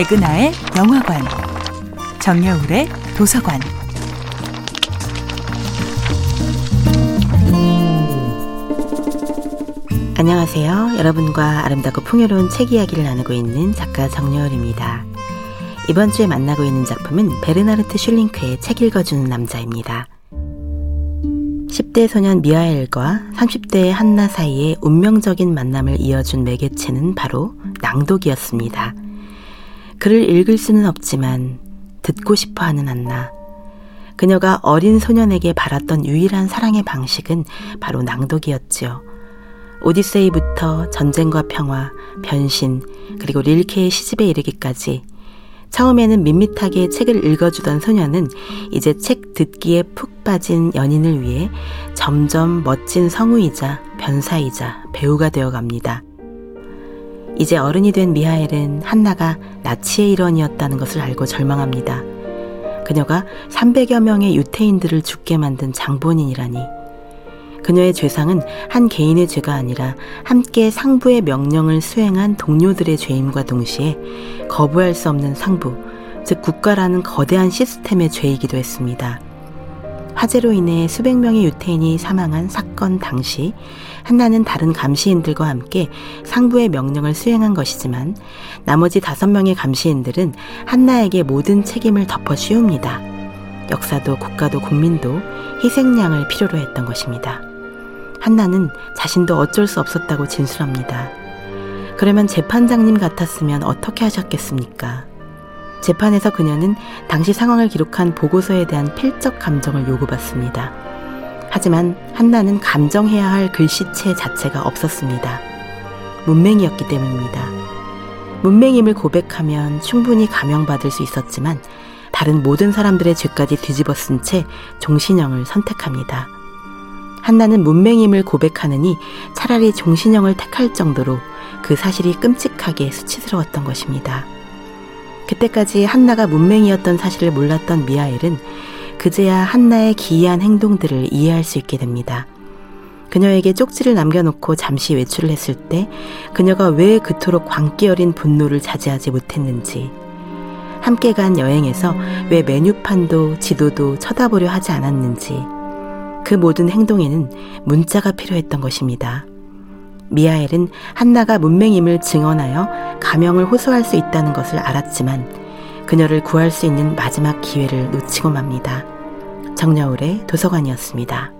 백은하의 영화관, 정여울의 도서관. 안녕하세요. 여러분과 아름답고 풍요로운 책 이야기를 나누고 있는 작가 정여울입니다. 이번 주에 만나고 있는 작품은 베르나르트 슐링크의 책 읽어주는 남자입니다. 10대 소년 미하엘과 30대의 한나 사이의 운명적인 만남을 이어준 매개체는 바로 낭독이었습니다. 글을 읽을 수는 없지만 듣고 싶어 하는 한나. 그녀가 어린 소년에게 바랐던 유일한 사랑의 방식은 바로 낭독이었지요. 오디세이부터 전쟁과 평화, 변신, 그리고 릴케의 시집에 이르기까지 처음에는 밋밋하게 책을 읽어주던 소녀는 이제 책 듣기에 푹 빠진 연인을 위해 점점 멋진 성우이자 변사이자 배우가 되어 갑니다. 이제 어른이 된 미하엘은 한나가 나치의 일원이었다는 것을 알고 절망합니다. 그녀가 300여 명의 유태인들을 죽게 만든 장본인이라니. 그녀의 죄상은 한 개인의 죄가 아니라 함께 상부의 명령을 수행한 동료들의 죄임과 동시에 거부할 수 없는 상부, 즉 국가라는 거대한 시스템의 죄이기도 했습니다. 화재로 인해 수백 명의 유태인이 사망한 사건 당시 한나는 다른 감시인들과 함께 상부의 명령을 수행한 것이지만 나머지 다섯 명의 감시인들은 한나에게 모든 책임을 덮어 씌웁니다. 역사도 국가도 국민도 희생양을 필요로 했던 것입니다. 한나는 자신도 어쩔 수 없었다고 진술합니다. 그러면 재판장님 같았으면 어떻게 하셨겠습니까? 재판에서 그녀는 당시 상황을 기록한 보고서에 대한 필적 감정을 요구받습니다. 하지만 한나는 감정해야 할 글씨체 자체가 없었습니다. 문맹이었기 때문입니다. 문맹임을 고백하면 충분히 감형받을 수 있었지만 다른 모든 사람들의 죄까지 뒤집어 쓴 채 종신형을 선택합니다. 한나는 문맹임을 고백하느니 차라리 종신형을 택할 정도로 그 사실이 끔찍하게 수치스러웠던 것입니다. 그때까지 한나가 문맹이었던 사실을 몰랐던 미하엘은 그제야 한나의 기이한 행동들을 이해할 수 있게 됩니다. 그녀에게 쪽지를 남겨놓고 잠시 외출을 했을 때 그녀가 왜 그토록 광기 어린 분노를 자제하지 못했는지, 함께 간 여행에서 왜 메뉴판도 지도도 쳐다보려 하지 않았는지, 그 모든 행동에는 문자가 필요했던 것입니다. 미하엘은 한나가 문맹임을 증언하여 가명을 호소할 수 있다는 것을 알았지만 그녀를 구할 수 있는 마지막 기회를 놓치고 맙니다. 정여울의 도서관이었습니다.